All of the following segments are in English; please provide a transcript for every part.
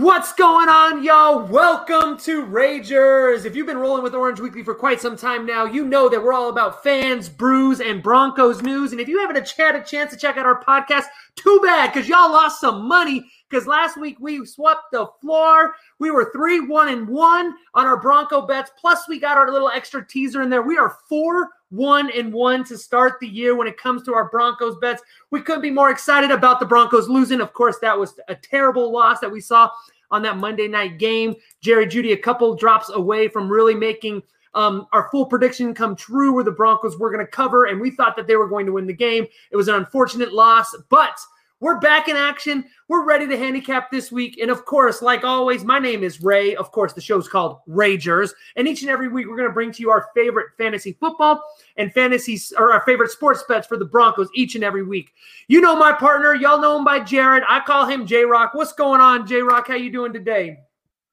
What's going on, y'all? Welcome to Ragers. If you've been rolling with Orange Weekly for quite some time now, you know that we're all about fans, brews, and Broncos news. And if you haven't had a chance to check out our podcast, too bad because y'all lost some money. Because last week we swept the floor. We were three, one, and one on our Bronco bets. Plus, we got our little extra teaser in there. We are four, one, and one to start the year when it comes to our Broncos bets. We couldn't be more excited about the Broncos losing. Of course, that was a terrible loss that we saw on that Monday night game. Jerry Jeudy, a couple drops away from really making um, our full prediction come true where the Broncos were going to cover, and we thought that they were going to win the game. It was an unfortunate loss, but we're back in action. We're ready to handicap this week. And of course, like always, my name is Ray. Of course, the show's called Ragers. And each and every week, we're going to bring to you our favorite fantasy football and fantasy or our favorite sports bets for the Broncos each and every week. You know my partner. Y'all know him by Jared. I call him J Rock. What's going on, J Rock? How you doing today?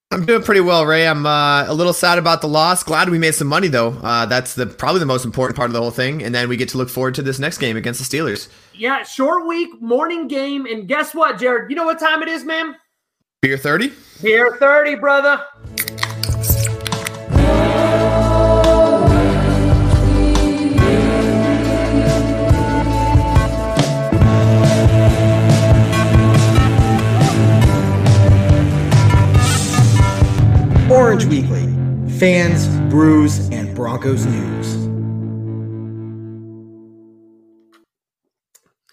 I'm doing pretty well, Ray. I'm uh, a little sad about the loss. Glad we made some money though. Uh, that's the probably the most important part of the whole thing. And then we get to look forward to this next game against the Steelers. Yeah, short week, morning game, and guess what, Jared? You know what time it is, man? Beer thirty. Beer thirty, brother. Orange Weekly fans, brews, and Broncos news.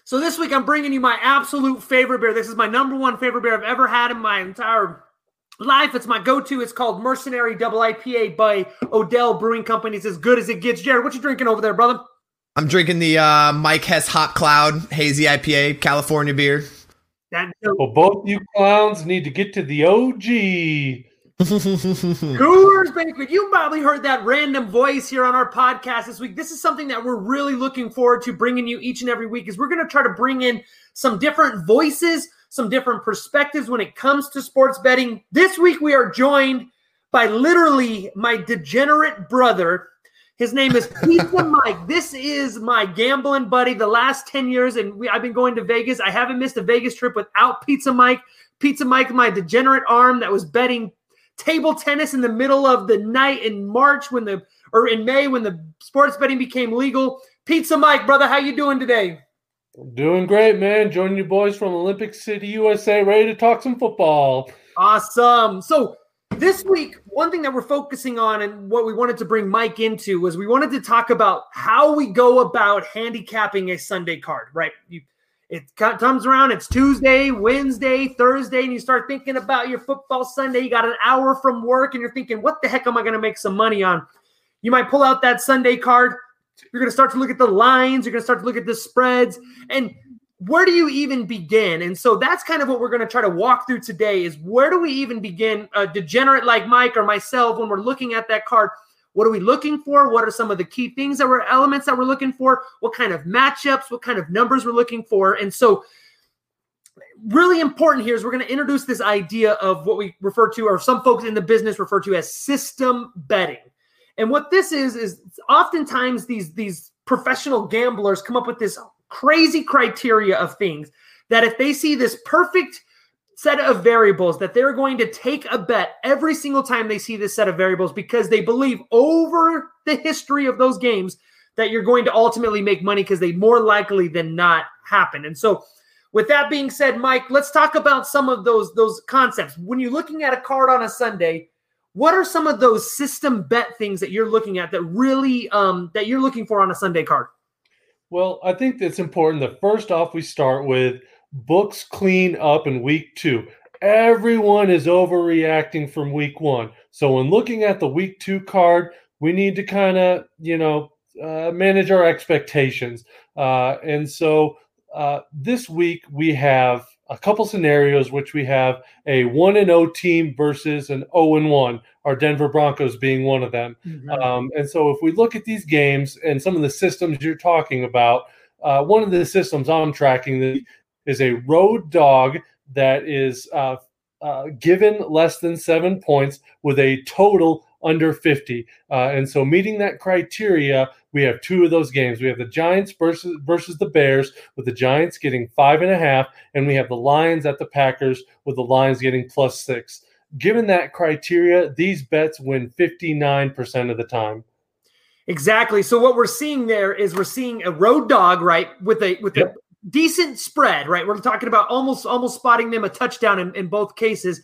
So this week I'm bringing you my absolute favorite beer. This is my number one favorite beer I've ever had in my entire life. It's my go-to. It's called Mercenary Double IPA by Odell Brewing Company. It's as good as it gets. Jared, what you drinking over there, brother? I'm drinking the uh, Mike Hess Hot Cloud Hazy IPA, California beer. That, well, both you clowns need to get to the OG. Coors Banquet. You probably heard that random voice here on our podcast this week. This is something that we're really looking forward to bringing you each and every week. Is we're going to try to bring in some different voices, some different perspectives when it comes to sports betting. This week we are joined by literally my degenerate brother. His name is Pizza Mike. This is my gambling buddy. The last ten years, and we, I've been going to Vegas. I haven't missed a Vegas trip without Pizza Mike. Pizza Mike, my degenerate arm that was betting table tennis in the middle of the night in March when the or in May when the sports betting became legal. Pizza Mike, brother, how you doing today? Doing great, man. Joining you boys from Olympic City, USA, ready to talk some football. Awesome. So this week, one thing that we're focusing on and what we wanted to bring Mike into was we wanted to talk about how we go about handicapping a Sunday card, right? You it comes around, it's Tuesday, Wednesday, Thursday, and you start thinking about your football Sunday. You got an hour from work, and you're thinking, what the heck am I going to make some money on? You might pull out that Sunday card. You're going to start to look at the lines. You're going to start to look at the spreads. And where do you even begin? And so that's kind of what we're going to try to walk through today is where do we even begin? A degenerate like Mike or myself, when we're looking at that card, what are we looking for? What are some of the key things that were elements that we're looking for? What kind of matchups? What kind of numbers we're looking for? And so, really important here is we're going to introduce this idea of what we refer to, or some folks in the business refer to as system betting. And what this is is oftentimes these these professional gamblers come up with this crazy criteria of things that if they see this perfect set of variables that they're going to take a bet every single time they see this set of variables because they believe over the history of those games that you're going to ultimately make money because they more likely than not happen. And so with that being said, Mike, let's talk about some of those those concepts. When you're looking at a card on a Sunday, what are some of those system bet things that you're looking at that really um, that you're looking for on a Sunday card? Well, I think it's important that first off we start with books clean up in week two. Everyone is overreacting from week one. So when looking at the week two card, we need to kind of, you know, uh, manage our expectations. Uh, and so uh, this week we have a couple scenarios which we have a 1 and 0 team versus an 0 and 1 our denver broncos being one of them mm-hmm. um, and so if we look at these games and some of the systems you're talking about uh, one of the systems i'm tracking is a road dog that is uh, uh, given less than seven points with a total under 50. Uh, and so, meeting that criteria, we have two of those games. We have the Giants versus versus the Bears, with the Giants getting five and a half, and we have the Lions at the Packers, with the Lions getting plus six. Given that criteria, these bets win 59% of the time. Exactly. So what we're seeing there is we're seeing a road dog, right, with a with yep. Decent spread, right? We're talking about almost almost spotting them a touchdown in, in both cases.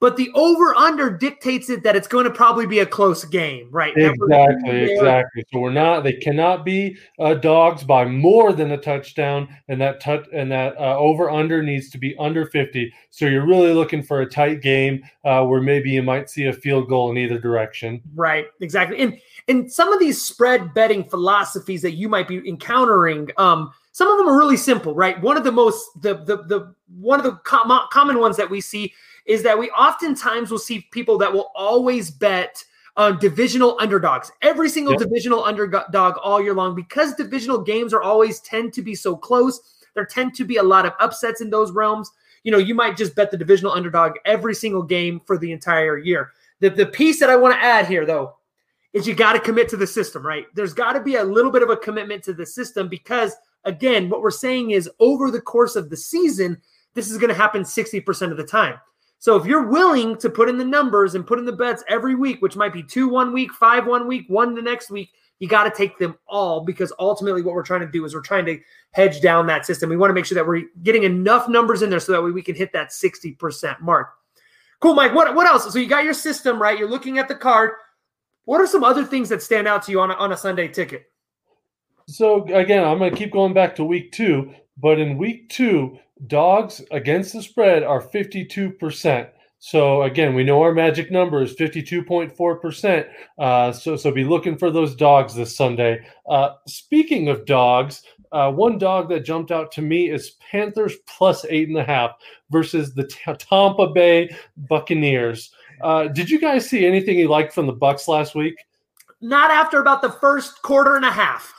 But the over under dictates it that it's going to probably be a close game, right? Exactly, exactly. So we're not; they cannot be uh, dogs by more than a touchdown, and that touch and that uh, over under needs to be under fifty. So you're really looking for a tight game uh, where maybe you might see a field goal in either direction. Right, exactly. And and some of these spread betting philosophies that you might be encountering, um, some of them are really simple, right? One of the most the the the one of the com- common ones that we see is that we oftentimes will see people that will always bet on divisional underdogs, every single divisional underdog all year long, because divisional games are always tend to be so close. There tend to be a lot of upsets in those realms. You know, you might just bet the divisional underdog every single game for the entire year. The, the piece that I want to add here, though, is you got to commit to the system, right? There's got to be a little bit of a commitment to the system because, again, what we're saying is over the course of the season, this is going to happen 60% of the time. So if you're willing to put in the numbers and put in the bets every week, which might be two one week, five one week, one the next week, you got to take them all because ultimately what we're trying to do is we're trying to hedge down that system. We want to make sure that we're getting enough numbers in there so that way we can hit that 60% mark. Cool, Mike. What, what else? So you got your system, right? You're looking at the card. What are some other things that stand out to you on a, on a Sunday ticket? So again, I'm going to keep going back to week two, but in week two, dogs against the spread are 52%. So again, we know our magic number is 52.4%. Uh, so, so be looking for those dogs this Sunday. Uh, speaking of dogs, uh, one dog that jumped out to me is Panthers plus eight and a half versus the T- Tampa Bay Buccaneers. Uh, did you guys see anything you liked from the Bucks last week? Not after about the first quarter and a half.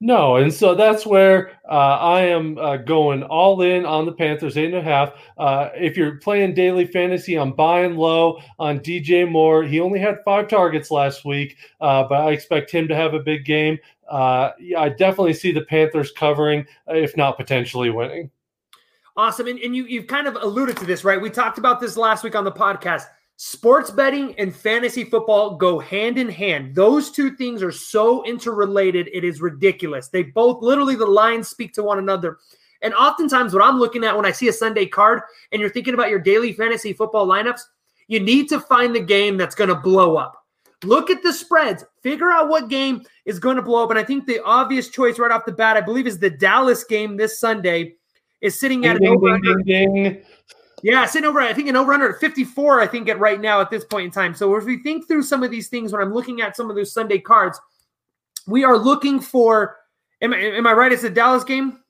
No, and so that's where uh, I am uh, going all in on the Panthers, eight and a half. Uh, if you're playing daily fantasy, I'm buying low on DJ Moore. He only had five targets last week, uh, but I expect him to have a big game. Uh, yeah, I definitely see the Panthers covering, if not potentially winning. Awesome, and, and you you've kind of alluded to this, right? We talked about this last week on the podcast. Sports betting and fantasy football go hand in hand. Those two things are so interrelated, it is ridiculous. They both literally the lines speak to one another. And oftentimes, what I'm looking at when I see a Sunday card and you're thinking about your daily fantasy football lineups, you need to find the game that's going to blow up. Look at the spreads, figure out what game is going to blow up. And I think the obvious choice right off the bat, I believe, is the Dallas game this Sunday, is sitting at ding, an ding, ding, ding, yeah, sitting over, I think an over under 54, I think at right now at this point in time. So if we think through some of these things, when I'm looking at some of those Sunday cards, we are looking for. Am I, am I right? It's the Dallas game.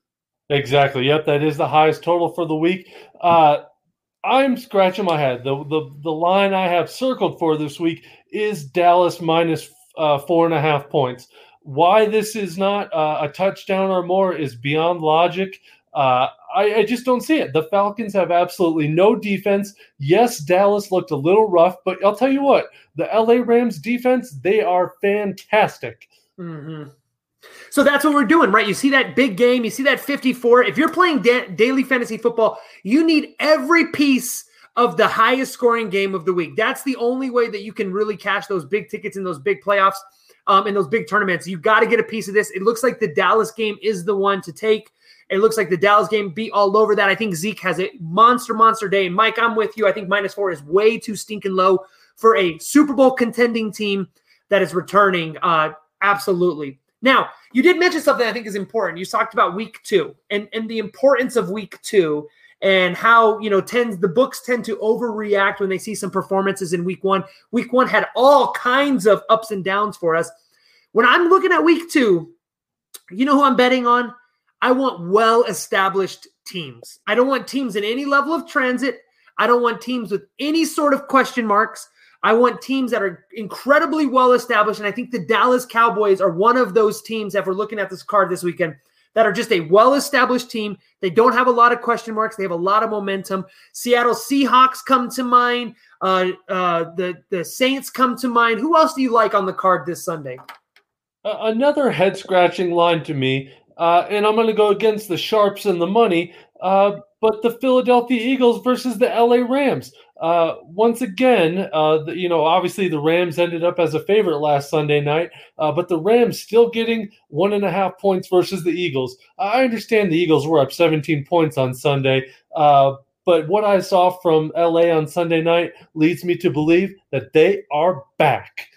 Exactly. Yep, that is the highest total for the week. Uh, I'm scratching my head. The, the the line I have circled for this week is Dallas minus, uh, four and a half points. Why this is not uh, a touchdown or more is beyond logic. Uh, I, I, just don't see it. The Falcons have absolutely no defense. Yes, Dallas looked a little rough, but I'll tell you what, the LA Rams defense, they are fantastic. Mm-hmm. So that's what we're doing, right? You see that big game, you see that 54. If you're playing da- daily fantasy football, you need every piece of the highest scoring game of the week. That's the only way that you can really cash those big tickets in those big playoffs, um, in those big tournaments. You got to get a piece of this. It looks like the Dallas game is the one to take. It looks like the Dallas game beat all over that. I think Zeke has a monster, monster day. And Mike, I'm with you. I think minus four is way too stinking low for a Super Bowl contending team that is returning. Uh, absolutely. Now, you did mention something I think is important. You talked about week two and, and the importance of week two and how you know tends the books tend to overreact when they see some performances in week one. Week one had all kinds of ups and downs for us. When I'm looking at week two, you know who I'm betting on? I want well established teams. I don't want teams in any level of transit. I don't want teams with any sort of question marks. I want teams that are incredibly well established. And I think the Dallas Cowboys are one of those teams, if we're looking at this card this weekend, that are just a well-established team. They don't have a lot of question marks. They have a lot of momentum. Seattle Seahawks come to mind. Uh, uh, the the Saints come to mind. Who else do you like on the card this Sunday? Another head scratching line to me, uh, and I'm going to go against the sharps and the money. Uh, but the Philadelphia Eagles versus the LA Rams. Uh, once again, uh, the, you know, obviously the Rams ended up as a favorite last Sunday night, uh, but the Rams still getting one and a half points versus the Eagles. I understand the Eagles were up 17 points on Sunday, uh, but what I saw from LA on Sunday night leads me to believe that they are back.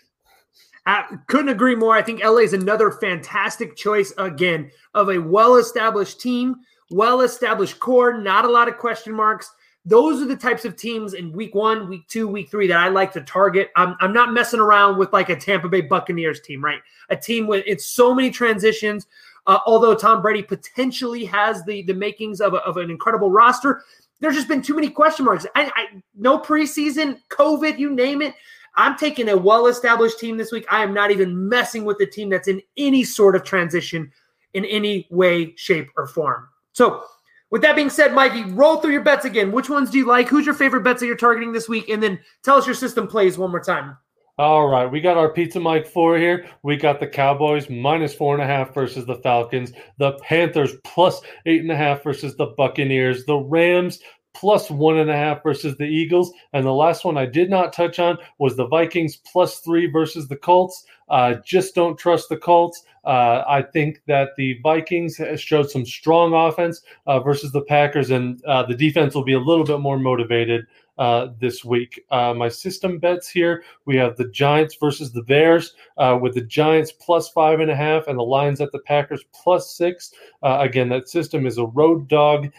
I couldn't agree more. I think LA is another fantastic choice again of a well-established team, well-established core, not a lot of question marks those are the types of teams in week one, week two, week three that I like to target. I'm, I'm not messing around with like a Tampa Bay Buccaneers team, right? A team with it's so many transitions. Uh, although Tom Brady potentially has the the makings of, a, of an incredible roster, there's just been too many question marks. I, I no preseason, COVID, you name it. I'm taking a well established team this week. I am not even messing with the team that's in any sort of transition in any way, shape, or form. So with that being said, Mikey, roll through your bets again. Which ones do you like? Who's your favorite bets that you're targeting this week? And then tell us your system plays one more time. All right, we got our Pizza Mike four here. We got the Cowboys minus four and a half versus the Falcons. The Panthers plus eight and a half versus the Buccaneers. The Rams plus one and a half versus the Eagles. And the last one I did not touch on was the Vikings plus three versus the Colts. Uh, just don't trust the Colts. Uh, I think that the Vikings showed some strong offense uh, versus the Packers, and uh, the defense will be a little bit more motivated uh, this week. Uh, my system bets here we have the Giants versus the Bears, with the Giants plus five and a half, and the Lions at the Packers plus six. again, that system is a road dog,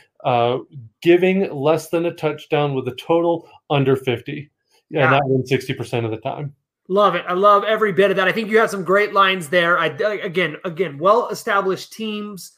giving less than a touchdown with a total under 50. Yeah. And that wins 60% of the time. Love it. I love every bit of that. I think you have some great lines there. I again, again, well-established teams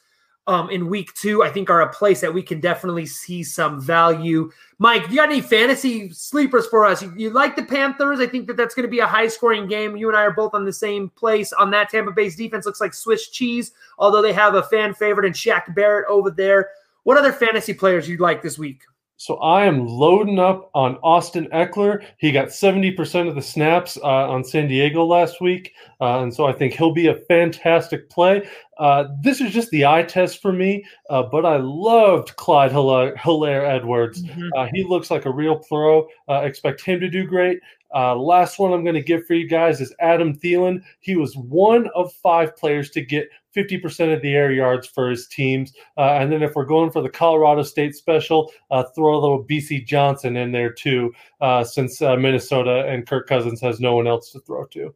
um, in week two, I think are a place that we can definitely see some value. Mike, you got any fantasy sleepers for us? You, you like the Panthers? I think that that's going to be a high-scoring game. You and I are both on the same place on that. Tampa Bay's defense looks like Swiss cheese, although they have a fan favorite in Shaq Barrett over there. What other fantasy players you like this week? So I am loading up on Austin Ekeler. He got 70% of the snaps uh, on San Diego last week. Uh, and so I think he'll be a fantastic play. Uh, this is just the eye test for me, uh, but I loved Clyde Helaire Edwards. Mm-hmm. Uh, he looks like a real pro. Uh, expect him to do great. last one I'm going to give for you guys is Adam Thielen. He was one of five players to get 50% of the air yards for his teams. Uh, and then if we're going for the Colorado State special, uh, throw a little Bisi Johnson in there too, uh, since uh, Minnesota and Kirk Cousins has no one else to throw to.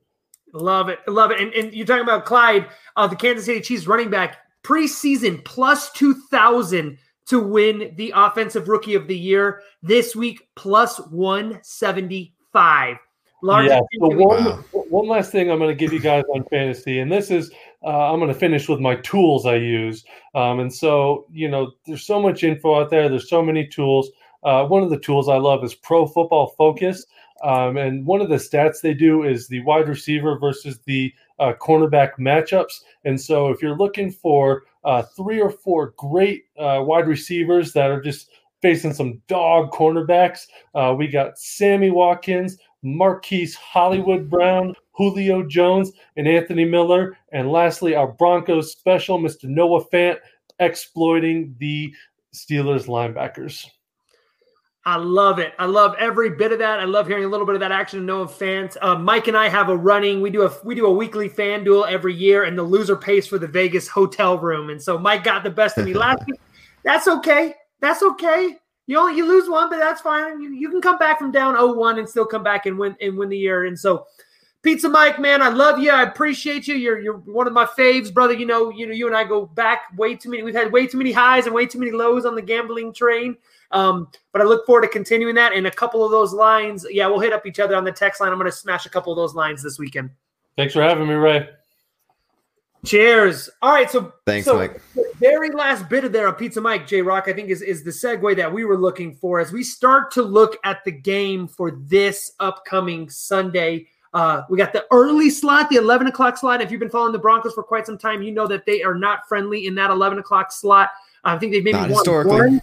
Love it. Love it. And, and you're talking about Clyde, uh, the Kansas City Chiefs running back, preseason plus 2,000 to win the Offensive Rookie of the Year. This week, plus 175. Large yeah. So one, one last thing I'm going to give you guys on fantasy, and this is uh, I'm going to finish with my tools I use. Um, and so, you know, there's so much info out there. There's so many tools. Uh, one of the tools I love is Pro Football Focus. Um, and one of the stats they do is the wide receiver versus the uh, cornerback matchups. And so, if you're looking for uh, three or four great uh, wide receivers that are just facing some dog cornerbacks, uh, we got Sammy Watkins, Marquise Hollywood Brown, Julio Jones, and Anthony Miller. And lastly, our Broncos special, Mr. Noah Fant, exploiting the Steelers linebackers. I love it. I love every bit of that. I love hearing a little bit of that action. Noah Fant. Uh, Mike and I have a running. We do a we do a weekly FanDuel every year, and the loser pays for the Vegas hotel room. And so Mike got the best of me last week. That's okay. That's okay. You only you lose one, but that's fine. You, you can come back from down 0-1 and still come back and win and win the year. And so Pizza Mike, man, I love you. I appreciate you. You're you're one of my faves, brother. You know, you know, you and I go back way too many. We've had way too many highs and way too many lows on the gambling train. Um, but I look forward to continuing that. And a couple of those lines, yeah, we'll hit up each other on the text line. I'm going to smash a couple of those lines this weekend. Thanks for having me, Ray. Cheers. All right, so thanks, so Mike. The very last bit of there on Pizza Mike, J Rock, I think is is the segue that we were looking for as we start to look at the game for this upcoming Sunday Uh, we got the early slot, the 11 o'clock slot. If you've been following the Broncos for quite some time, you know that they are not friendly in that 11 o'clock slot. I think they've maybe Not won historically. one,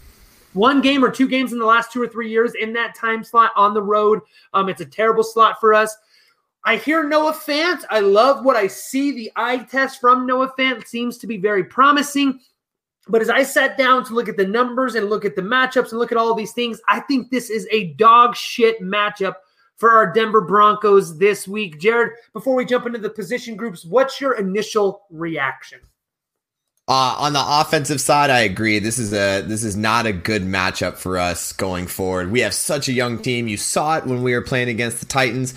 one game or two games in the last two or three years in that time slot on the road. Um, it's a terrible slot for us. I hear Noah Fant. I love what I see. The eye test from Noah Fant seems to be very promising. But as I sat down to look at the numbers and look at the matchups and look at all these things, I think this is a dog shit matchup for our Denver Broncos this week. Jared, before we jump into the position groups, what's your initial reaction? Uh, on the offensive side, I agree. This is a this is not a good matchup for us going forward. We have such a young team. You saw it when we were playing against the Titans.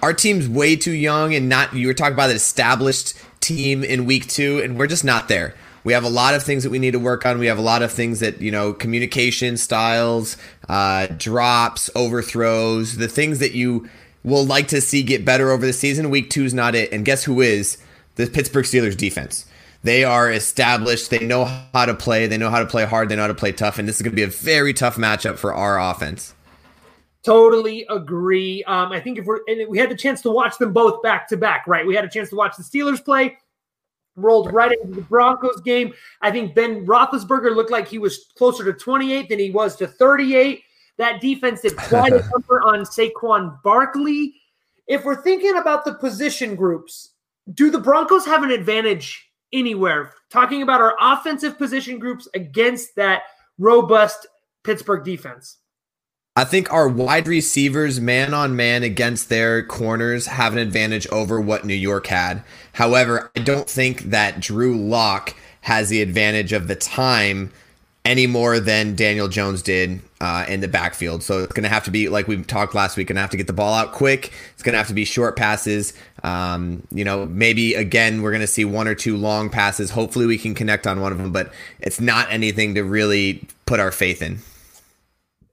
Our team's way too young, and not. You were talking about an established team in week two, and we're just not there. We have a lot of things that we need to work on. We have a lot of things that you know, communication styles, uh, drops, overthrows, the things that you will like to see get better over the season. Week two is not it, and guess who is the Pittsburgh Steelers defense? They are established. They know how to play. They know how to play hard. They know how to play tough. And this is going to be a very tough matchup for our offense. Totally agree. Um, I think if we're and we had the chance to watch them both back to back, right? We had a chance to watch the Steelers play, rolled right into the Broncos game. I think Ben Roethlisberger looked like he was closer to 28 than he was to 38. That defense did quite a number on Saquon Barkley. If we're thinking about the position groups, do the Broncos have an advantage anywhere? Talking about our offensive position groups against that robust Pittsburgh defense. I think our wide receivers, man on man against their corners, have an advantage over what New York had. However, I don't think that Drew Lock has the advantage of the time any more than Daniel Jones did uh, in the backfield. So it's going to have to be like we talked last week. Going to have to get the ball out quick. It's going to have to be short passes. Um, you know, maybe again we're going to see one or two long passes. Hopefully, we can connect on one of them, but it's not anything to really put our faith in.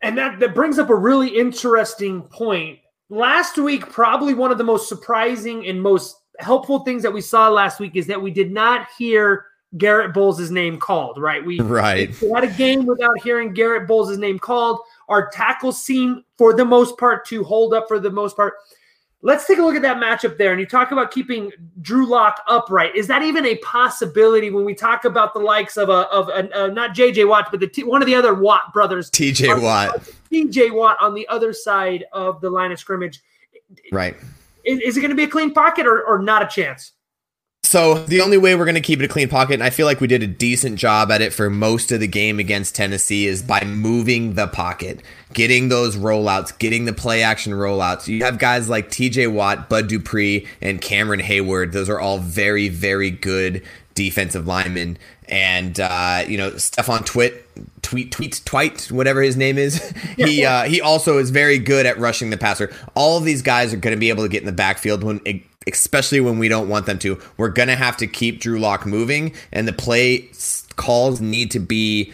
And that, that brings up a really interesting point. Last week, probably one of the most surprising and most helpful things that we saw last week is that we did not hear Garett Bolles' name called, right? We, Right. we had a game without hearing Garett Bolles' name called. Our tackles seem, for the most part, to hold up for the most part. Let's take a look at that matchup there. And you talk about keeping Drew Lock upright. Is that even a possibility when we talk about the likes of a of a, uh, not JJ Watt, but the t- one of the other Watt brothers, TJ Watt. TJ Watt on the other side of the line of scrimmage? Right. Is, is it going to be a clean pocket or, or not a chance? So the only way we're going to keep it a clean pocket, and I feel like we did a decent job at it for most of the game against Tennessee, is by moving the pocket, getting those rollouts, getting the play action rollouts. You have guys like T.J. Watt, Bud Dupree, and Cameron Heyward. Those are all very, very good defensive linemen. And uh, you know, Stephon Twit, tweet, tweet, twite, whatever his name is. he uh, he also is very good at rushing the passer. All of these guys are going to be able to get in the backfield when especially when we don't want them to. We're going to have to keep Drew Lock moving, and the play calls need to be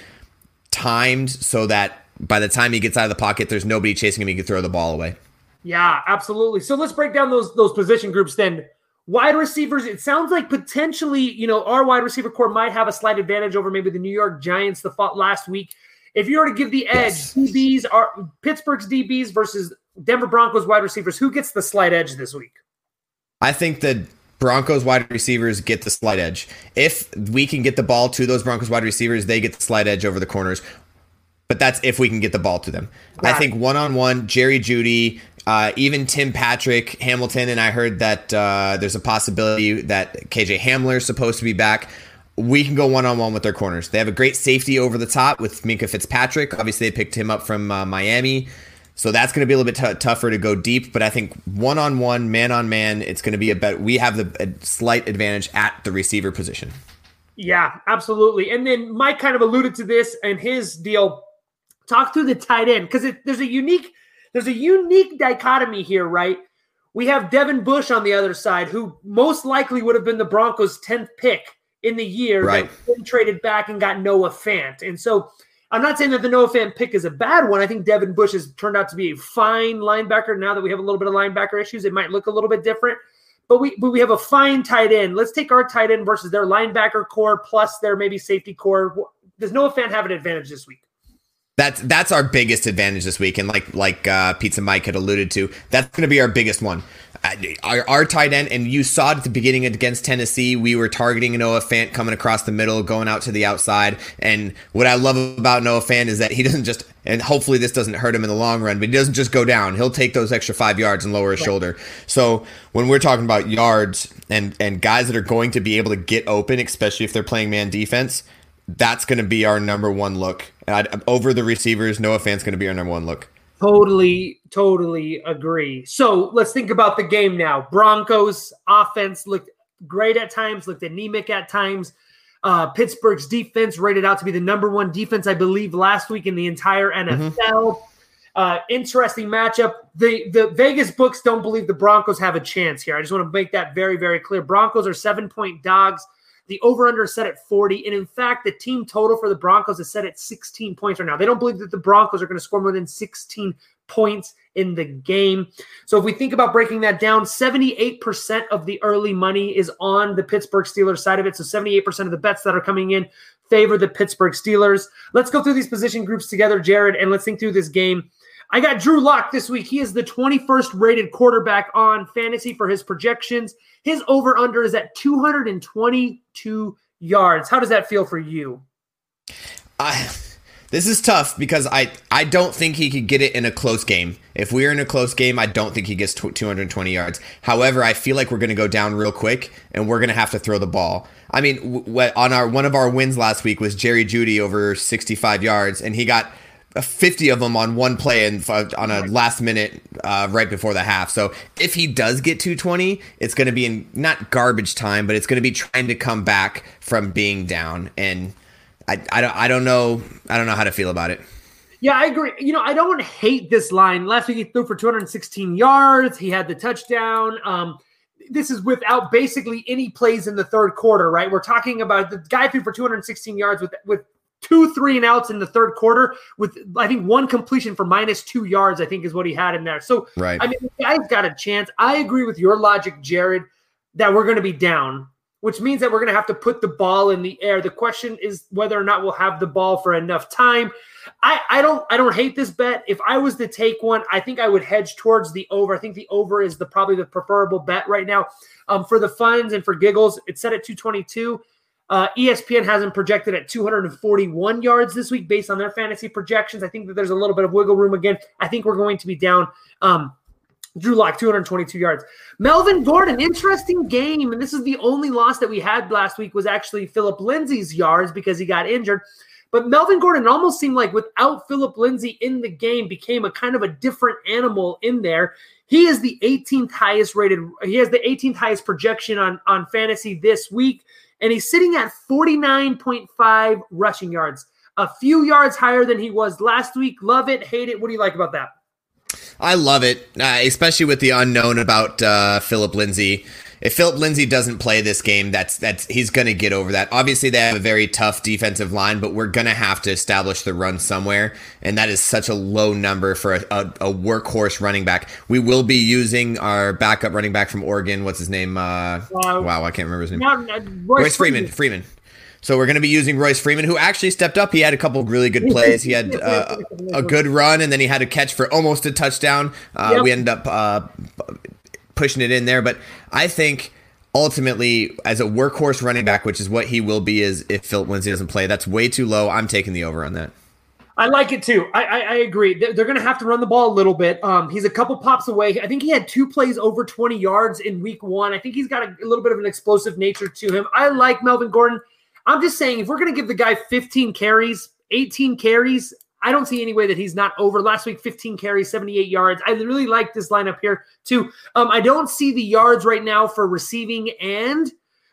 timed so that by the time he gets out of the pocket, there's nobody chasing him. He can throw the ball away. Yeah, absolutely. So let's break down those those position groups then. Wide receivers, it sounds like potentially, you know, our wide receiver core might have a slight advantage over maybe the New York Giants the fought last week. If you were to give the edge, Yes. DBs are Pittsburgh's DBs versus Denver Broncos wide receivers. Who gets the slight edge this week? I think the Broncos wide receivers get the slight edge. If we can get the ball to those Broncos wide receivers, they get the slight edge over the corners. But that's if we can get the ball to them. I think one on one, Jerry Jeudy, uh, even Tim Patrick, Hamilton, and I heard that uh, there's a possibility that KJ Hamler is supposed to be back. We can go one on one with their corners. They have a great safety over the top with Minkah Fitzpatrick. Obviously, they picked him up from uh, Miami. So that's going to be a little bit t- tougher to go deep, but I think one on one, man on man, it's going to be a bet. We have the a slight advantage at the receiver position. Yeah, absolutely. And then Mike kind of alluded to this and his deal. Talk through the tight end because there's a unique there's a unique dichotomy here, right? We have Devin Bush on the other side, who most likely would have been the Broncos' tenth pick in the year, Right. traded back and got Noah Fant. And so I'm not saying that the Noah Fant pick is a bad one. I think Devin Bush has turned out to be a fine linebacker. Now that we have a little bit of linebacker issues, it might look a little bit different. But we but we have a fine tight end. Let's take our tight end versus their linebacker core plus their maybe safety core. Does Noah Fant have an advantage this week? That's that's our biggest advantage this week, and like like uh, Pizza Mike had alluded to, that's going to be our biggest one. Our, our tight end, and you saw it at the beginning against Tennessee. We were targeting Noah Fant coming across the middle, going out to the outside. And what I love about Noah Fant is that he doesn't just, and hopefully this doesn't hurt him in the long run, but he doesn't just go down. He'll take those extra five yards and lower his right. shoulder. So when we're talking about yards and and guys that are going to be able to get open, especially if they're playing man defense, that's going to be our number one look. over the receivers, Noah Fant's going to be our number one look. Totally, totally agree. So let's think about the game now. Broncos offense looked great at times, looked anemic at times. Uh, Pittsburgh's defense rated out to be the number one defense, I believe, last week in the entire NFL. Mm-hmm. Uh, interesting matchup. The the Vegas books don't believe the Broncos have a chance here. I just want to make that very very clear. Broncos are seven point dogs. The over under is set at 40. And in fact, the team total for the Broncos is set at 16 points right now. They don't believe that the Broncos are going to score more than 16 points in the game. So if we think about breaking that down, 78% of the early money is on the Pittsburgh Steelers side of it. So 78% of the bets that are coming in favor the Pittsburgh Steelers. Let's go through these position groups together, Jared, and let's think through this game. I got Drew Lock this week. He is the 21st rated quarterback on fantasy for his projections. His over under is at 222 yards. How does that feel for you? I this is tough because I I don't think he could get it in a close game. If we're in a close game, I don't think he gets 220 yards. However, I feel like we're going to go down real quick and we're going to have to throw the ball. I mean, on our one of our wins last week was Jerry Jeudy over 65 yards and he got 50 of them on one play and on a last minute uh, right before the half. So if he does get 220, it's going to be in not garbage time, but it's going to be trying to come back from being down. And I, I don't I don't know I don't know how to feel about it. Yeah, I agree. You know, I don't hate this line. Last week he threw for 216 yards. He had the touchdown. Um, this is without basically any plays in the third quarter, right? We're talking about the guy threw for 216 yards with with two three and outs in the third quarter with I think one completion for minus two yards. I think is what he had in there. So right. I mean, the guy's got a chance. I agree with your logic, Jared, that we're going to be down, which means that we're going to have to put the ball in the air. The question is whether or not we'll have the ball for enough time. I, I don't I don't hate this bet. If I was to take one, I think I would hedge towards the over. I think the over is the probably the preferable bet right now. Um, for the funds and for giggles, it's set at 222. Uh, ESPN has him projected at 241 yards this week based on their fantasy projections. I think that there's a little bit of wiggle room again. I think we're going to be down. Um, Drew Lock, 222 yards. Melvin Gordon, interesting game. And this is the only loss that we had last week was actually Philip Lindsay's yards because he got injured. But Melvin Gordon almost seemed like without Philip Lindsay in the game became a kind of a different animal in there. He is the 18th highest rated. He has the 18th highest projection on on fantasy this week and he's sitting at 49.5 rushing yards, a few yards higher than he was last week. Love it, hate it. What do you like about that? I love it, uh, especially with the unknown about uh, Philip Lindsay if Philip Lindsay doesn't play this game, that's that's he's going to get over that. Obviously, they have a very tough defensive line, but we're going to have to establish the run somewhere, and that is such a low number for a, a, a, workhorse running back. We will be using our backup running back from Oregon. What's his name? Uh, uh, wow, I can't remember his name. Uh, Royce, Royce Freeman. Freeman. So we're going to be using Royce Freeman, who actually stepped up. He had a couple really good plays. He had uh, a good run, and then he had a catch for almost a touchdown. Uh, yep. We ended up uh, pushing it in there. But I think ultimately, as a workhorse running back, which is what he will be, is if Philip Lindsay doesn't play, that's way too low. I'm taking the over on that. I like it too. I, I, I agree. They're, they're going to have to run the ball a little bit. Um, he's a couple pops away. I think he had two plays over 20 yards in week one. I think he's got a, a little bit of an explosive nature to him. I like Melvin Gordon. I'm just saying, if we're going to give the guy 15 carries, 18 carries, I don't see any way that he's not over. Last week, 15 carries, 78 yards. I really like this lineup here, too. Um, I don't see the yards right now for receiving and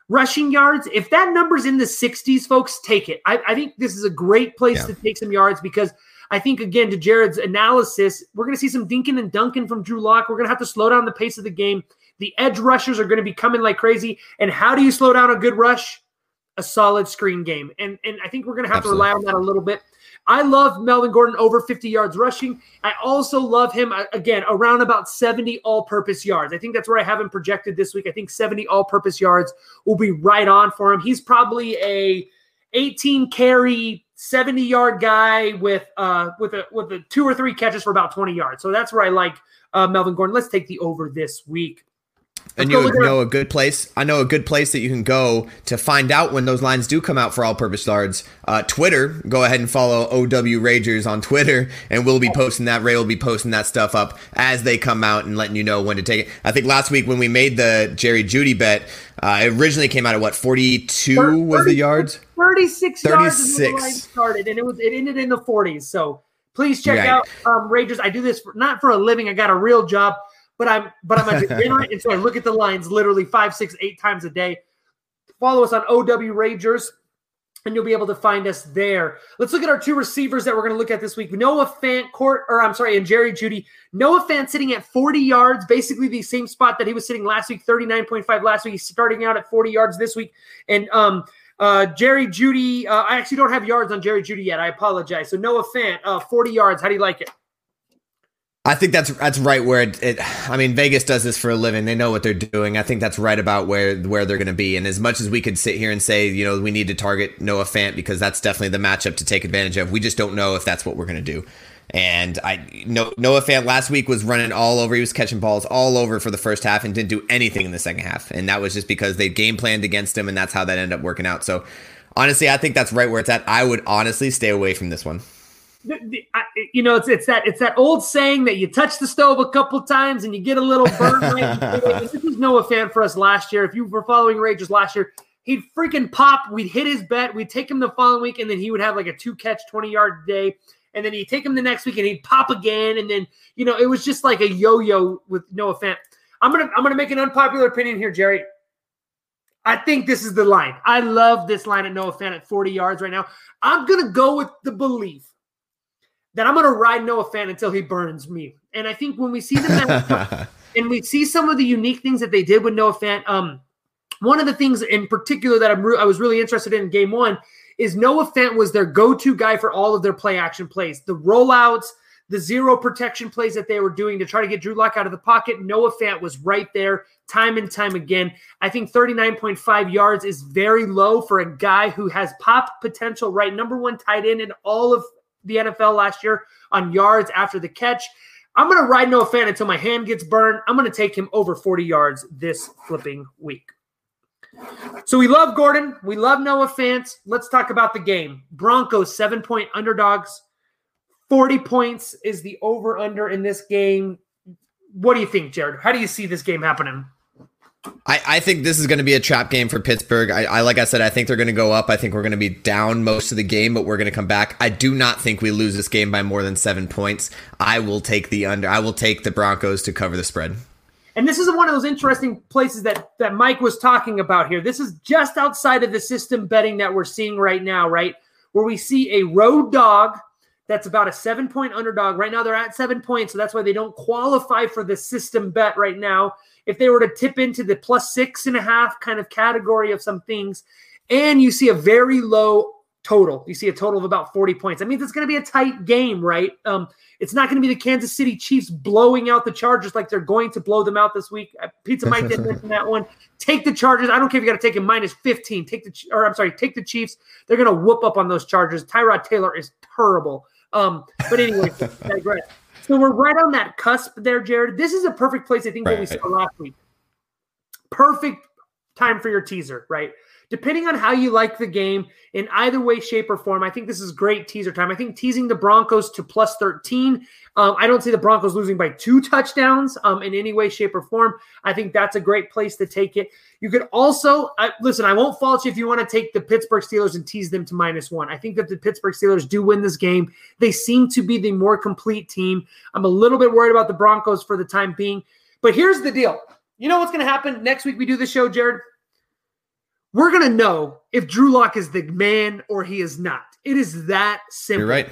rushing yards. If that number's in the 60s, folks, take it. I, I think this is a great place yeah. to take some yards because I think, again, to Jared's analysis, we're going to see some dinking and dunking from Drew Lock. We're going to have to slow down the pace of the game. The edge rushers are going to be coming like crazy. And how do you slow down a good rush? A solid screen game. And, and I think we're going to have Absolutely. to rely on that a little bit. I love Melvin Gordon over 50 yards rushing. I also love him, uh, again, around about 70 all purpose yards. I think that's where I have him projected this week. I think 70 all purpose yards will be right on for him. He's probably a 18 carry, 70 yard guy with uh with a with a two or three catches for about 20 yards. So that's where I like uh, Melvin Gordon. Let's take the over this week. And you know a good place. I know a good place that you can go to find out when those lines do come out for all-purpose yards. Uh, Twitter. Go ahead and follow OW Ragers on Twitter, and we'll be posting that. Ray will be posting that stuff up as they come out and letting you know when to take it. I think last week when we made the Jerry Jeudy bet, uh, it originally came out at what forty-two 30, was the yards. Thirty-six. Thirty-six yards started, and it was it ended in the forties. So please check right. out um, Ragers. I do this for, not for a living. I got a real job but I'm but I'm a beginner, and so I look at the lines literally five, six, eight times a day. Follow us on OW Ragers, and you'll be able to find us there. Let's look at our two receivers that we're going to look at this week. Noah Fant, Court, or I'm sorry, and Jerry Jeudy. Noah Fant sitting at 40 yards, basically the same spot that he was sitting last week, 39.5 last week. He's starting out at 40 yards this week, and um. Uh, Jerry Jeudy, uh, I actually don't have yards on Jerry Jeudy yet. I apologize. So Noah Fant, uh, 40 yards. How do you like it? I think that's that's right where it, it, I mean Vegas does this for a living. They know what they're doing. I think that's right about where where they're going to be. And as much as we could sit here and say, you know, we need to target Noah Fant because that's definitely the matchup to take advantage of. We just don't know if that's what we're going to do. And I Noah Fant last week was running all over. He was catching balls all over for the first half and didn't do anything in the second half. And that was just because they game planned against him, and that's how that ended up working out. So honestly, I think that's right where it's at. I would honestly stay away from this one you know, it's it's that it's that old saying that you touch the stove a couple times and you get a little burn. this was Noah Fant for us last year. If you were following Rages last year, he'd freaking pop. We'd hit his bet. We'd take him the following week, and then he would have like a two catch, twenty yard day. And then he'd take him the next week, and he'd pop again. And then you know, it was just like a yo yo with Noah Fant. I'm gonna I'm gonna make an unpopular opinion here, Jerry. I think this is the line. I love this line at Noah Fant at 40 yards right now. I'm gonna go with the belief that I'm going to ride Noah Fant until he burns me. And I think when we see the and we see some of the unique things that they did with Noah Fant, um, one of the things in particular that I'm re- I was really interested in, in game one is Noah Fant was their go-to guy for all of their play action plays, the rollouts, the zero protection plays that they were doing to try to get Drew Lock out of the pocket. Noah Fant was right there time and time again. I think 39.5 yards is very low for a guy who has pop potential, right? Number one tight end in all of the NFL last year on yards after the catch. I'm going to ride Noah Fant until my hand gets burned. I'm going to take him over 40 yards this flipping week. So we love Gordon. We love Noah Fant. Let's talk about the game. Broncos, seven point underdogs. 40 points is the over under in this game. What do you think, Jared? How do you see this game happening? I, I think this is going to be a trap game for Pittsburgh. I, I like I said, I think they're going to go up. I think we're going to be down most of the game, but we're going to come back. I do not think we lose this game by more than seven points. I will take the under. I will take the Broncos to cover the spread. And this is one of those interesting places that that Mike was talking about here. This is just outside of the system betting that we're seeing right now, right? Where we see a road dog that's about a seven point underdog. Right now, they're at seven points, so that's why they don't qualify for the system bet right now if they were to tip into the plus six and a half kind of category of some things, and you see a very low total, you see a total of about 40 points. That means it's going to be a tight game, right? Um, it's not going to be the Kansas City Chiefs blowing out the Chargers like they're going to blow them out this week. Uh, Pizza Mike did mention that one. Take the Chargers. I don't care if you got to take them minus 15. Take the, or I'm sorry, take the Chiefs. They're going to whoop up on those Chargers. Tyrod Taylor is terrible. Um, but anyway, digress. So we're right on that cusp there, Jared. This is a perfect place, I think, right. what we saw last week. Perfect time for your teaser, right? Depending on how you like the game in either way, shape, or form, I think this is great teaser time. I think teasing the Broncos to plus 13. Um, I don't see the Broncos losing by two touchdowns um, in any way, shape, or form. I think that's a great place to take it. You could also listen. I won't fault you if you want to take the Pittsburgh Steelers and tease them to minus one. I think that the Pittsburgh Steelers do win this game. They seem to be the more complete team. I'm a little bit worried about the Broncos for the time being. But here's the deal. You know what's going to happen next week? We do the show, Jared. We're going to know if Drew Lock is the man or he is not. It is that simple. You're right.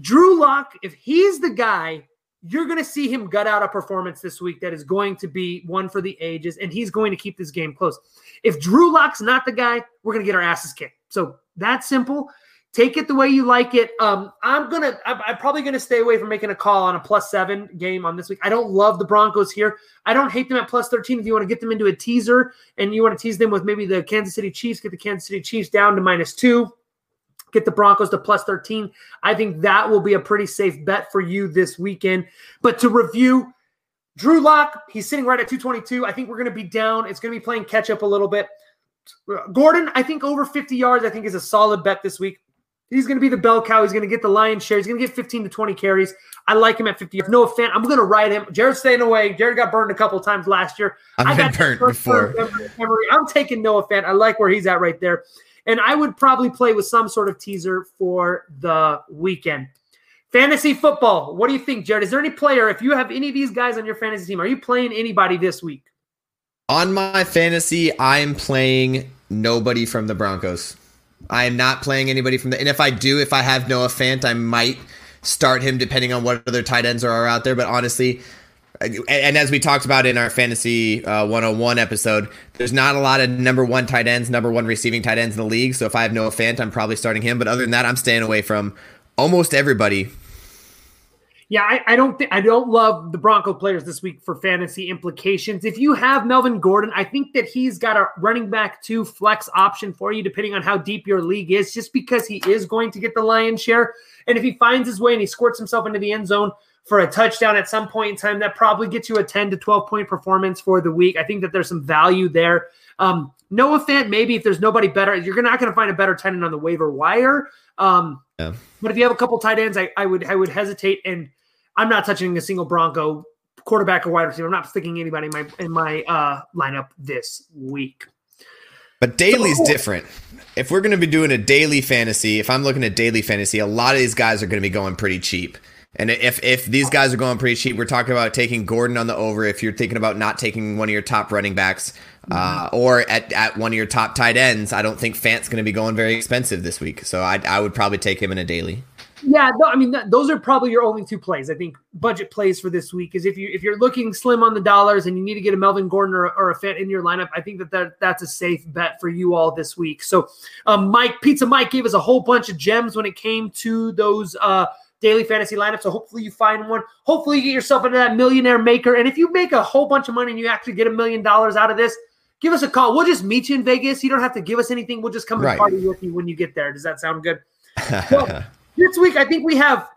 Drew Lock, if he's the guy you're going to see him gut out a performance this week that is going to be one for the ages, and he's going to keep this game close. If Drew Lock's not the guy, we're going to get our asses kicked. So that's simple. Take it the way you like it. Um, I'm gonna. I'm, I'm probably gonna stay away from making a call on a plus seven game on this week. I don't love the Broncos here. I don't hate them at plus thirteen. If you want to get them into a teaser and you want to tease them with maybe the Kansas City Chiefs, get the Kansas City Chiefs down to minus two get the Broncos to plus 13. I think that will be a pretty safe bet for you this weekend. But to review, Drew Lock, he's sitting right at 222. I think we're going to be down. It's going to be playing catch up a little bit. Gordon, I think over 50 yards, I think is a solid bet this week. He's going to be the bell cow. He's going to get the lion's share. He's going to get 15 to 20 carries. I like him at 50 yards. No fan. I'm going to ride him. Jared's staying away. Jared got burned a couple times last year. I've I been burnt before. Memory. I'm taking Noah Fant. I like where he's at right there. And I would probably play with some sort of teaser for the weekend. Fantasy football. What do you think, Jared? Is there any player, if you have any of these guys on your fantasy team, are you playing anybody this week? On my fantasy, I'm playing nobody from the Broncos. I am not playing anybody from the. And if I do, if I have Noah Fant, I might start him depending on what other tight ends are out there. But honestly, and as we talked about in our fantasy uh, 101 episode, there's not a lot of number one tight ends, number one receiving tight ends in the league. So if I have Noah Fant, I'm probably starting him. But other than that, I'm staying away from almost everybody yeah, I, I don't think I don't love the Bronco players this week for fantasy implications. If you have Melvin Gordon, I think that he's got a running back two flex option for you, depending on how deep your league is, just because he is going to get the lion's share. And if he finds his way and he squirts himself into the end zone for a touchdown at some point in time, that probably gets you a 10 to 12 point performance for the week. I think that there's some value there. Um, Noah Fant, maybe if there's nobody better, you're not going to find a better tight end on the waiver wire. Um, yeah. But if you have a couple tight ends, I, I would I would hesitate, and I'm not touching a single Bronco quarterback or wide receiver. I'm not sticking anybody in my in my uh, lineup this week. But daily's so, different. If we're going to be doing a daily fantasy, if I'm looking at daily fantasy, a lot of these guys are going to be going pretty cheap. And if if these guys are going pretty cheap, we're talking about taking Gordon on the over. If you're thinking about not taking one of your top running backs, uh, or at, at one of your top tight ends, I don't think Fant's going to be going very expensive this week. So I I would probably take him in a daily. Yeah, no, I mean that, those are probably your only two plays. I think budget plays for this week is if you if you're looking slim on the dollars and you need to get a Melvin Gordon or, or a Fant in your lineup, I think that, that that's a safe bet for you all this week. So, um, Mike Pizza Mike gave us a whole bunch of gems when it came to those uh, daily fantasy lineups. So hopefully you find one. Hopefully you get yourself into that millionaire maker. And if you make a whole bunch of money and you actually get a million dollars out of this, give us a call. We'll just meet you in Vegas. You don't have to give us anything. We'll just come right. and party with you when you get there. Does that sound good? Well, this week, I think we have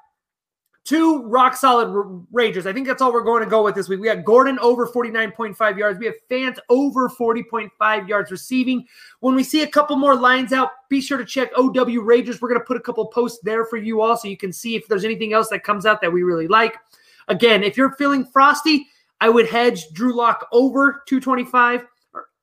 two rock solid ragers. I think that's all we're going to go with this week. We got Gordon over 49.5 yards. We have Fant over 40.5 yards receiving. When we see a couple more lines out, be sure to check OW Wagers. We're going to put a couple posts there for you all so you can see if there's anything else that comes out that we really like. Again, if you're feeling frosty, I would hedge Drew Lock over 225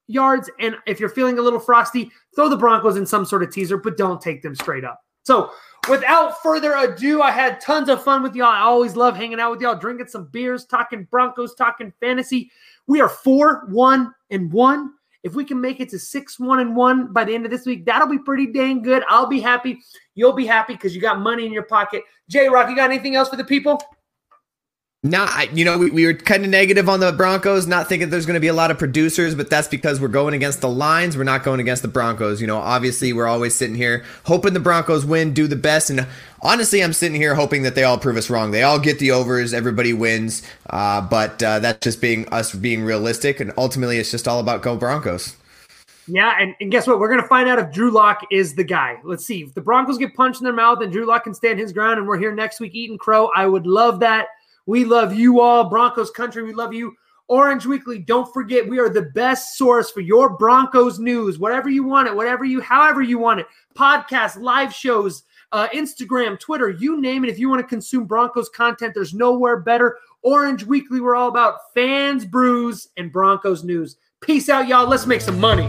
yards. And if you're feeling a little frosty, throw the Broncos in some sort of teaser, but don't take them straight up. So, without further ado, I had tons of fun with y'all. I always love hanging out with y'all, drinking some beers, talking Broncos, talking fantasy. We are four, one, and one. If we can make it to six, one, and one by the end of this week, that'll be pretty dang good. I'll be happy. You'll be happy because you got money in your pocket. J Rock, you got anything else for the people? No, you know, we, we were kind of negative on the Broncos, not thinking there's going to be a lot of producers, but that's because we're going against the lines. We're not going against the Broncos. You know, obviously, we're always sitting here hoping the Broncos win, do the best. And honestly, I'm sitting here hoping that they all prove us wrong. They all get the overs, everybody wins. Uh, but uh, that's just being us being realistic. And ultimately, it's just all about go Broncos. Yeah, and, and guess what? We're going to find out if Drew Lock is the guy. Let's see. If the Broncos get punched in their mouth and Drew Lock can stand his ground and we're here next week eating crow, I would love that. We love you all, Broncos country. We love you. Orange Weekly, don't forget, we are the best source for your Broncos news, whatever you want it, whatever you, however you want it. Podcasts, live shows, uh, Instagram, Twitter, you name it. If you want to consume Broncos content, there's nowhere better. Orange Weekly, we're all about fans, brews, and Broncos news. Peace out, y'all. Let's make some money.